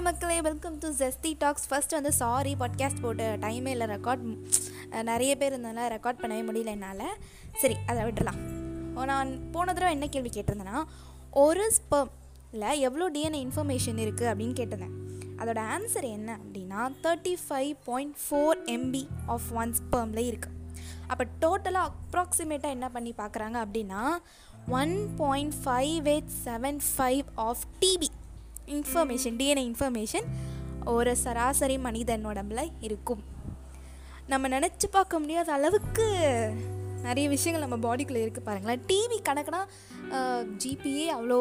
Hi மக்களே. Welcome to ஜெஸ்தி talks first வந்து sorry podcast போட்டு டைமே இல்லை. ரெக்கார்ட் நிறைய பேர் இருந்தனால ரெக்கார்ட் பண்ணவே முடியல என்னால். சரி அதை விட்டுலாம் நான் போன தடவை என்ன கேள்வி கேட்டிருந்தேன்னா ஒரு ஸ்பெர்மில் எவ்வளோ டிஎன்ஏ இன்ஃபர்மேஷன் இருக்குது அப்படின்னு கேட்டிருந்தேன். அதோட ஆன்சர் என்ன அப்படின்னா thirty five point four MB of one ஸ்பெர்மில் இருக்குது அப்போ டோட்டலாக அப்ராக்சிமேட்டாக என்ன பண்ணி பார்க்குறாங்க அப்படின்னா one point five eight seven five of TB information DNA information ஒரு சராசரி மனிதன் உடம்புல இருக்கும். நம்ம நினச்சி பார்க்க முடியாத அளவுக்கு நிறைய விஷயங்கள் நம்ம பாடிக்குள்ளே இருக்குது பாருங்களேன். டிவி கணக்குனா ஜிபிஏ அவ்வளோ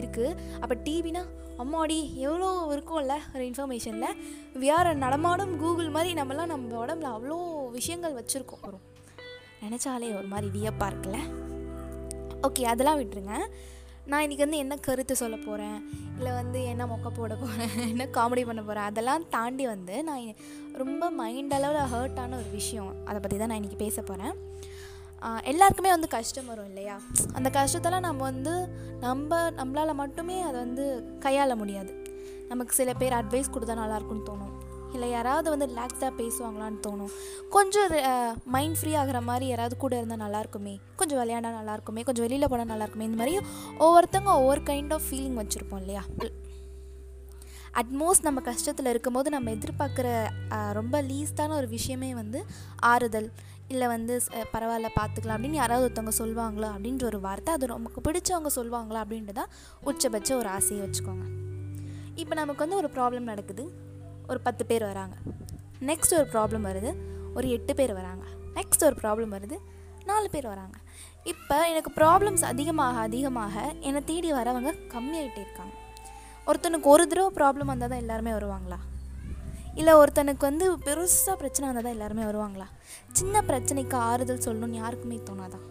இருக்குது அப்போ டிவினா அம்மாடி எவ்வளோ இருக்கும்ல ஒரு இன்ஃபர்மேஷனில் விஆர் நடமாடும் கூகுள் மாதிரி நம்மலாம் நம்ம உடம்புல அவ்வளோ விஷயங்கள் வச்சுருக்கோம். வரும் நினச்சாலே ஒரு மாதிரி வியப்பாக இருக்குல்ல. ஓகே அதெல்லாம் விட்டுருங்க. நான் இன்றைக்கி வந்து என்ன கருத்து சொல்ல போகிறேன் இல்லை வந்து என்ன மொக்க போட போகிறேன் என்ன காமெடி பண்ண போகிறேன் அதெல்லாம் தாண்டி வந்து நான் ரொம்ப மைண்ட் அளவில் ஹர்ட்டான ஒரு விஷயம். அதை பற்றி தான் நான் இன்றைக்கி பேச போகிறேன் எல்லாருக்குமே வந்து கஷ்டம் வரும் இல்லையா? அந்த கஷ்டத்தெல்லாம் நம்ம வந்து நம்ம நம்மளால் மட்டுமே அதை வந்து கையாள முடியாது. நமக்கு சில பேர் அட்வைஸ் கொடுத்தா நல்லாயிருக்குன்னு தோணும். இல்லை யாராவது வந்து ரிலாக்ஸாக பேசுவாங்களான்னு தோணும். கொஞ்சம் மைண்ட் ஃப்ரீ ஆகிற மாதிரி யாராவது கூட இருந்தால் நல்லாயிருக்குமே கொஞ்சம் விளையாண்டா நல்லாயிருக்குமே கொஞ்சம் வெளியில் போனால் நல்லாயிருக்குமே இந்த மாதிரி ஒவ்வொருத்தவங்க ஒவ்வொரு கைண்ட் ஆஃப் ஃபீலிங் வச்சுருப்போம் இல்லையா? அட்மோஸ்ட் நம்ம கஷ்டத்தில் இருக்கும்போது நம்ம எதிர்பார்க்குற ரொம்ப லீஸ்டான ஒரு விஷயமே வந்து ஆறுதல். இல்லை வந்து பரவாயில்ல பார்த்துக்கலாம் அப்படின்னு யாராவது ஒருத்தவங்க சொல்லுவாங்களோ அப்படின்ற ஒரு வார்த்தை. அது நமக்கு பிடிச்சவங்க சொல்லுவாங்களா அப்படின்றதான் உச்சபட்ச ஒரு ஆசையை வச்சுக்கோங்க. இப்போ நமக்கு வந்து ஒரு ப்ராப்ளம் நடக்குது. ஒரு பத்து பேர் வராங்க. நெக்ஸ்ட் ஒரு ப்ராப்ளம் வருது. ஒரு எட்டு பேர் வராங்க. நெக்ஸ்ட் ஒரு ப்ராப்ளம் வருது. நாலு பேர் வராங்க. இப்போ எனக்கு ப்ராப்ளம்ஸ் அதிகமாக அதிகமாக என்னை தேடி வரவங்க கம்மியாகிட்டே இருக்காங்க. ஒருத்தனுக்கு ஒரு தடவை ப்ராப்ளம் வந்தால் தான் எல்லாருமே வருவாங்களா? இல்லை ஒருத்தனுக்கு வந்து பெருசாக பிரச்சனை வந்தால் தான் எல்லாருமே வருவாங்களா? சின்ன பிரச்சனைக்கு ஆறுதல் சொல்லணும்னு யாருக்குமே தோணாதான்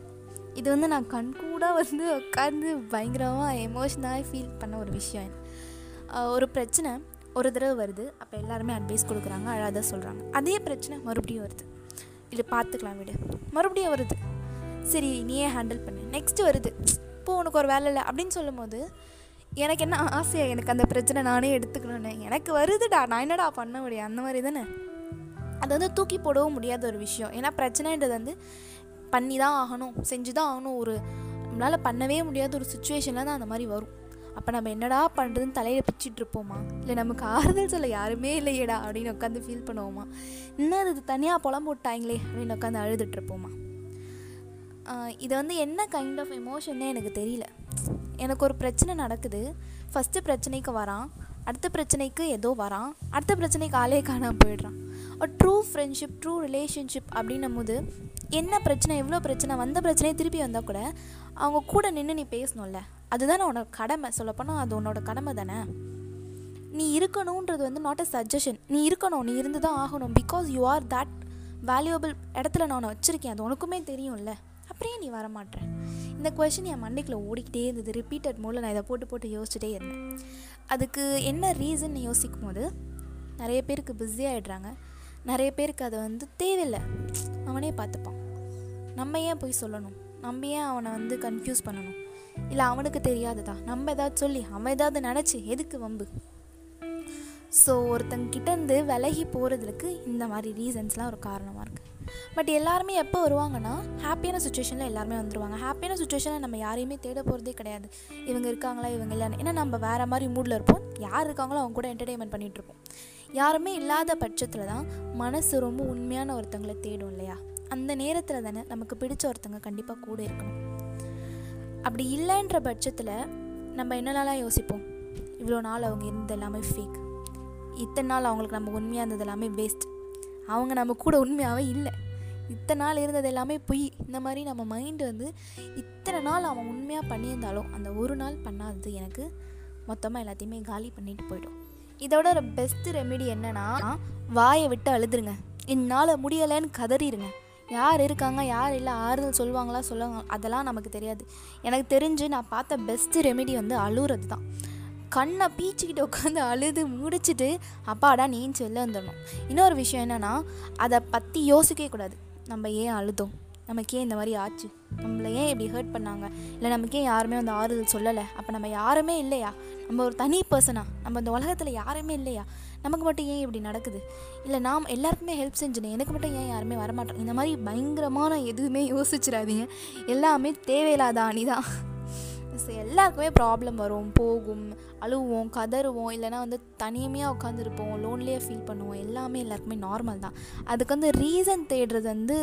இது வந்து நான் கண்கூடாக வந்து உட்காந்து பயங்கரமாக எமோஷனாக ஃபீல் பண்ண ஒரு விஷயம் ஒரு பிரச்சனை ஒரு தடவை வருது அப்போ எல்லாருமே அட்வைஸ் கொடுக்குறாங்க அழாத சொல்கிறாங்க அதே பிரச்சனை மறுபடியும் வருது. இல்லை பார்த்துக்கலாம் விடு. மறுபடியும் வருது. சரி நீயே ஹேண்டில் பண்ணு. நெக்ஸ்ட்டு வருது. இப்போ உனக்கு ஒரு வேலை இல்லை. அப்படின்னு சொல்லும் போது எனக்கு என்ன ஆசையாக எனக்கு அந்த பிரச்சனை நானே எடுத்துக்கணும்னு. எனக்கு வருதுடா. நான் என்னடா பண்ண முடியும்? அந்த மாதிரி தானே? அது வந்து தூக்கி போடவும் முடியாத ஒரு விஷயம். ஏன்னா பிரச்சனைன்றது வந்து பண்ணி தான் ஆகணும். செஞ்சு தான் ஆகணும். ஒரு நம்மளால் பண்ணவே முடியாத ஒரு சுச்சுவேஷனில் தான் அந்த மாதிரி வரும். அப்போ நம்ம என்னடா பண்ணுறதுன்னு தலையில் பிச்சுட்டு இருப்போமா? இல்லை நமக்கு ஆறுதல் சொல்ல யாருமே இல்லையேடா அப்படின்னு உட்காந்து ஃபீல் பண்ணுவோமா? இன்னும் அது தனியாக புலம் போட்டாங்களே அப்படின்னு உட்காந்து அழுதுட்ருப்போமா இது வந்து என்ன கைண்ட் ஆஃப் எமோஷன்னே எனக்கு தெரியல. எனக்கு ஒரு பிரச்சனை நடக்குது. ஃபஸ்ட்டு பிரச்சனைக்கு வரான். அடுத்த பிரச்சனைக்கு ஏதோ வரான். அடுத்த பிரச்சனைக்கு ஆளே காணாமல் போயிடுறான். ஒரு ட்ரூ ஃப்ரெண்ட்ஷிப் ட்ரூ ரிலேஷன்ஷிப் அப்படின்னும் போது என்ன பிரச்சனை எவ்வளோ பிரச்சனை வந்த பிரச்சனையை திருப்பி வந்தால் கூட அவங்க கூட நின்று நீ பேசணும்ல. அதுதானே உன்னோட கடமை. சொல்லப்போனால் அது உன்னோட கடமை தானே நீ இருக்கணுன்றது வந்து நாட் அ சஜஷன் நீ இருக்கணும் நீ இருந்து தான் ஆகணும். Because you are that valuable இடத்துல நான் உன்னை வச்சுருக்கேன். அது உனக்குமே தெரியும்ல. அப்படியே நீ வரமாட்டேன் இந்த கொஷின் என் மண்டைக்குள்ளே ஓடிக்கிட்டே இருந்தது. ரிப்பீட்டட் மூலம் நான் இதை போட்டு போட்டு யோசிச்சுட்டே இருந்தேன். அதுக்கு என்ன ரீசன் யோசிக்கும் போது நிறைய பேருக்கு பிஸி ஆகிடுறாங்க நிறைய பேருக்கு அது வந்து தேவையில்லை. அவனே பார்த்துப்பான். நம்ம ஏன் போய் சொல்லணும்? நம்ம ஏன் அவனை வந்து கன்ஃபியூஸ் பண்ணணும்? இல்லை அவனுக்கு தெரியாததா? நம்ம ஏதாவது சொல்லி அவன் ஏதாவது நினச்சி எதுக்கு வம்பு? ஸோ ஒருத்தங்கிட்டேருந்து விலகி போகிறதுக்கு இந்த மாதிரி ரீசன்ஸ்லாம் ஒரு காரணமாக இருக்குது பட் எல்லாருமே எப்போ வருவாங்கன்னா ஹாப்பியான சுச்சுவேஷனில் எல்லாருமே வந்துடுவாங்க ஹாப்பியான சுச்சுவேஷனில் நம்ம யாரையுமே தேட போகிறதே கிடையாது. இவங்க இருக்காங்களா இவங்க இல்லைன்னு ஏன்னா நம்ம வேறு மாதிரி மூடில் இருப்போம். யார் இருக்காங்களோ அவங்க கூட என்டர்டெயின்மெண்ட் பண்ணிகிட்ருப்போம் யாருமே இல்லாத பட்சத்தில் தான் மனசு ரொம்ப உண்மையான ஒருத்தங்களை தேடும் இல்லையா? அந்த நேரத்தில் தானே நமக்கு பிடிச்ச ஒருத்தங்க கண்டிப்பாக கூட இருக்கணும். அப்படி இல்லைன்ற பட்சத்தில் நம்ம என்னென்னலாம் யோசிப்போம்? இவ்வளோ நாள் அவங்க இருந்தது எல்லாமே ஃபேக் இத்தனை நாள் அவங்களுக்கு நம்ம உண்மையாக இருந்தது எல்லாமே வேஸ்ட் அவங்க நம்ம கூட உண்மையாகவே இல்லை. இத்தனை நாள் இருந்தது எல்லாமே பொய். இந்த மாதிரி நம்ம மைண்டு வந்து இத்தனை நாள் அவன் உண்மையாக பண்ணியிருந்தாலும் அந்த ஒரு நாள் பண்ணாதது எனக்கு மொத்தமாக எல்லாத்தையுமே காலி பண்ணிட்டு போயிடும். இதோட பெஸ்ட்டு ரெமெடி என்னென்னா வாயை விட்டு அழுதுருங்க. என்னால் முடியலைன்னு கதறிடுங்க யார் இருக்காங்க யார் இல்லை ஆறுதல் சொல்லுவாங்களா சொல்லுவாங்க அதெல்லாம் நமக்கு தெரியாது. எனக்கு தெரிஞ்சு நான் பார்த்த பெஸ்ட்டு ரெமெடி வந்து அழுகிறது தான். கண்ணை பீச்சிக்கிட்டு உட்காந்து அழுது முடிச்சுட்டு அப்பாடா நீன்னு சொல்ல வந்துடணும். இன்னொரு விஷயம் என்னென்னா அதை பற்றி யோசிக்கவே கூடாது. நம்ம ஏன் அழுதோம்? நமக்கே இந்த மாதிரி ஆச்சு? நம்மளை ஏன் இப்படி ஹர்ட் பண்ணாங்க? இல்லை நமக்கே யாருமே வந்து ஆறுதல் சொல்லலை? அப்போ நம்ம யாருமே இல்லையா? நம்ம ஒரு தனி பர்சனாக நம்ம இந்த உலகத்தில் யாருமே இல்லையா? நமக்கு மட்டும் ஏன் இப்படி நடக்குது? இல்லை நாம் எல்லாருக்குமே ஹெல்ப் செஞ்சுனேன் எனக்கு மட்டும் ஏன் யாருமே வரமாட்டோம்? இந்த மாதிரி பயங்கரமான எதுவுமே யோசிச்சிடாதீங்க. எல்லாமே தேவையில்லாத அணி தான் ஸோ எல்லாருக்குமே ப்ராப்ளம் வரும். போகும் அழுவோம் கதறுவோம். இல்லைனா வந்து தனிமையாக உட்காந்துருப்போம் லோன்லியாக ஃபீல் பண்ணுவோம். எல்லாமே எல்லாருக்குமே நார்மல் தான். அதுக்கு வந்து ரீசன் தேடுறது வந்து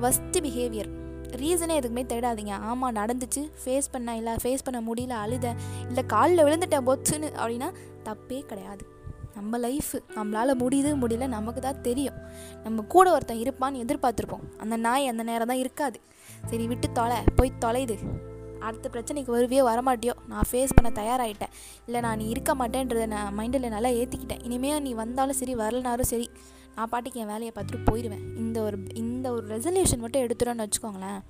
ஃபஸ்ட்டு பிஹேவியர் ரீசனே எதுக்குமே தேடாதீங்க. ஆமாம் நடந்துச்சு. ஃபேஸ் பண்ண இல்லை ஃபேஸ் பண்ண முடியல அழுத இல்லை காலில் விழுந்துட்டேன் பொச்சுன்னு அப்படின்னா தப்பே கிடையாது. நம்ம லைஃப் நம்மளால் முடியுது முடியல நமக்கு தான் தெரியும். நம்ம கூட ஒருத்தன் இருப்பான்னு எதிர்பார்த்துருப்போம். அந்த நாய் அந்த நேரம் தான் இருக்காது. சரி விட்டு தொலை போய் தொலைது. அடுத்த பிரச்சனைக்கு வருவியோ வரமாட்டியோ நான் ஃபேஸ் பண்ண தயாராகிட்டேன் இல்லை நான் நீ இருக்க மாட்டேன்றதை நான் மைண்டில் நல்லா ஏற்றிக்கிட்டேன் இனிமேல் நீ வந்தாலும் சரி வரலனாலும் சரி நான் பாட்டுக்கு என் வேலையை பார்த்துட்டு போயிடுவேன். இந்த ஒரு இந்த ஒரு ரெசல்யூஷன் மட்டும் எடுத்துட்டோன்னு வச்சுக்கோங்களேன்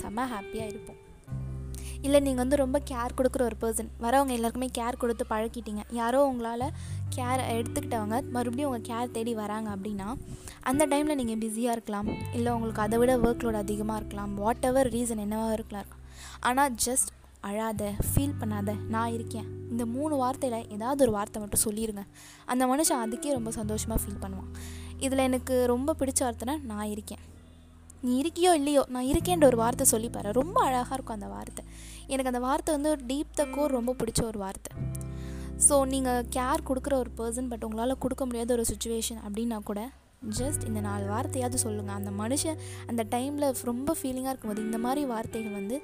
செம்ம ஹாப்பியாக இருப்போம். இல்லை நீங்கள் வந்து ரொம்ப கேர் கொடுக்குற ஒரு பர்சன் வரவங்க எல்லாருக்குமே கேர் கொடுத்து பழக்கிட்டீங்க யாரோ உங்களால் கேர் எடுத்துக்கிட்டவங்க மறுபடியும் உங்கள் கேர் தேடி வராங்க அப்படின்னா அந்த டைமில் நீங்கள் பிஸியாக இருக்கலாம். இல்லை உங்களுக்கு அதை விட ஒர்க் லோட் அதிகமாக இருக்கலாம். வாட் எவர் ரீசன் என்னவாக இருக்கலாம். ஆனால் ஜஸ்ட் அழாத ஃபீல் பண்ணாத நான் இருக்கேன். இந்த மூணு வார்த்தையில் ஏதாவது ஒரு வார்த்தை மட்டும் சொல்லிடுங்க அந்த மனுஷன் அதுக்கே ரொம்ப சந்தோஷமாக ஃபீல் பண்ணுவான். இதில் எனக்கு ரொம்ப பிடிச்ச வார்த்தைனா நான் இருக்கேன். நீ இருக்கியோ இல்லையோ நான் இருக்கேன்ற ஒரு வார்த்தை சொல்லிப்பாரு ரொம்ப அழகாக இருக்கும் அந்த வார்த்தை. எனக்கு அந்த வார்த்தை வந்து ஒரு டீப் த கோர் ரொம்ப பிடிச்ச ஒரு வார்த்தை. ஸோ நீங்கள் கேர் கொடுக்குற ஒரு பர்சன் பட் உங்களால் கொடுக்க முடியாத ஒரு சுச்சுவேஷன் அப்படின்னா கூட ஜஸ்ட் இந்த நாலு வார்த்தையாவது சொல்லுங்கள் அந்த மனுஷன் அந்த டைமில் ரொம்ப ஃபீலிங்காக இருக்கும்போது இந்த மாதிரி வார்த்தைகள் வந்து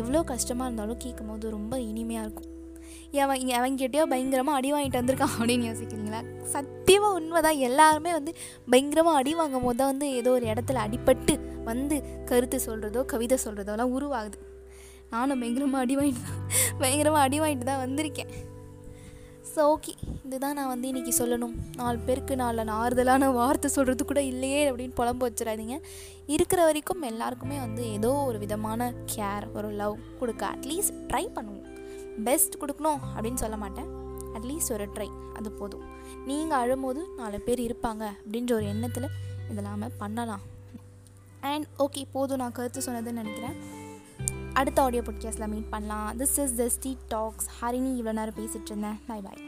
எவ்வளோ கஷ்டமாக இருந்தாலும் கேட்கும் போது ரொம்ப இனிமையாக இருக்கும். அவன் அவங்ககிட்டயோ பயங்கரமாக அடி வாங்கிட்டு வந்திருக்கான் அப்படின்னு யோசிக்கிறீங்களா? சத்தியமாக உண்மை தான் எல்லாருமே வந்து பயங்கரமாக அடி வாங்கும் போது தான் வந்து ஏதோ ஒரு இடத்துல அடிபட்டு வந்து கருத்து சொல்கிறதோ கவிதை சொல்கிறதோலாம் உருவாகுது. நானும் பயங்கரமாக அடி வாங்கிட்டு தான் பயங்கரமாக அடி வாங்கிட்டு தான் வந்திருக்கேன். ஸோ ஓகே இதுதான் நான் வந்து இன்றைக்கி சொல்லணும். நாலு பேருக்கு நாலு ஆறுதலான வார்த்தை சொல்கிறது கூட இல்லையே அப்படின்னு புலம்பு வச்சிடாதீங்க. இருக்கிற வரைக்கும் எல்லாருக்குமே வந்து ஏதோ ஒரு விதமான கேர் ஒரு லவ் கொடுக்க அட்லீஸ்ட் ட்ரை பண்ணுவோம். பெஸ்ட் கொடுக்கணும் அப்படின்னு சொல்ல மாட்டேன். அட்லீஸ்ட் ஒரு ட்ரை அது போதும். நீங்கள் அழும்போது நாலு பேர் இருப்பாங்க அப்படின்ற ஒரு எண்ணத்தில் இதெல்லாமே பண்ணலாம். அண்ட் ஓகே போதும் நான் கருத்து சொன்னதுன்னு நினைக்கிறேன். அடுத்த ஆடியோ பாட்காஸ்ட்டில் மீட் பண்ணலாம். This is the steed talks Harini இவ்வளோ நேரம் பேசிகிட்டு இருந்தேன். பாய் பாய்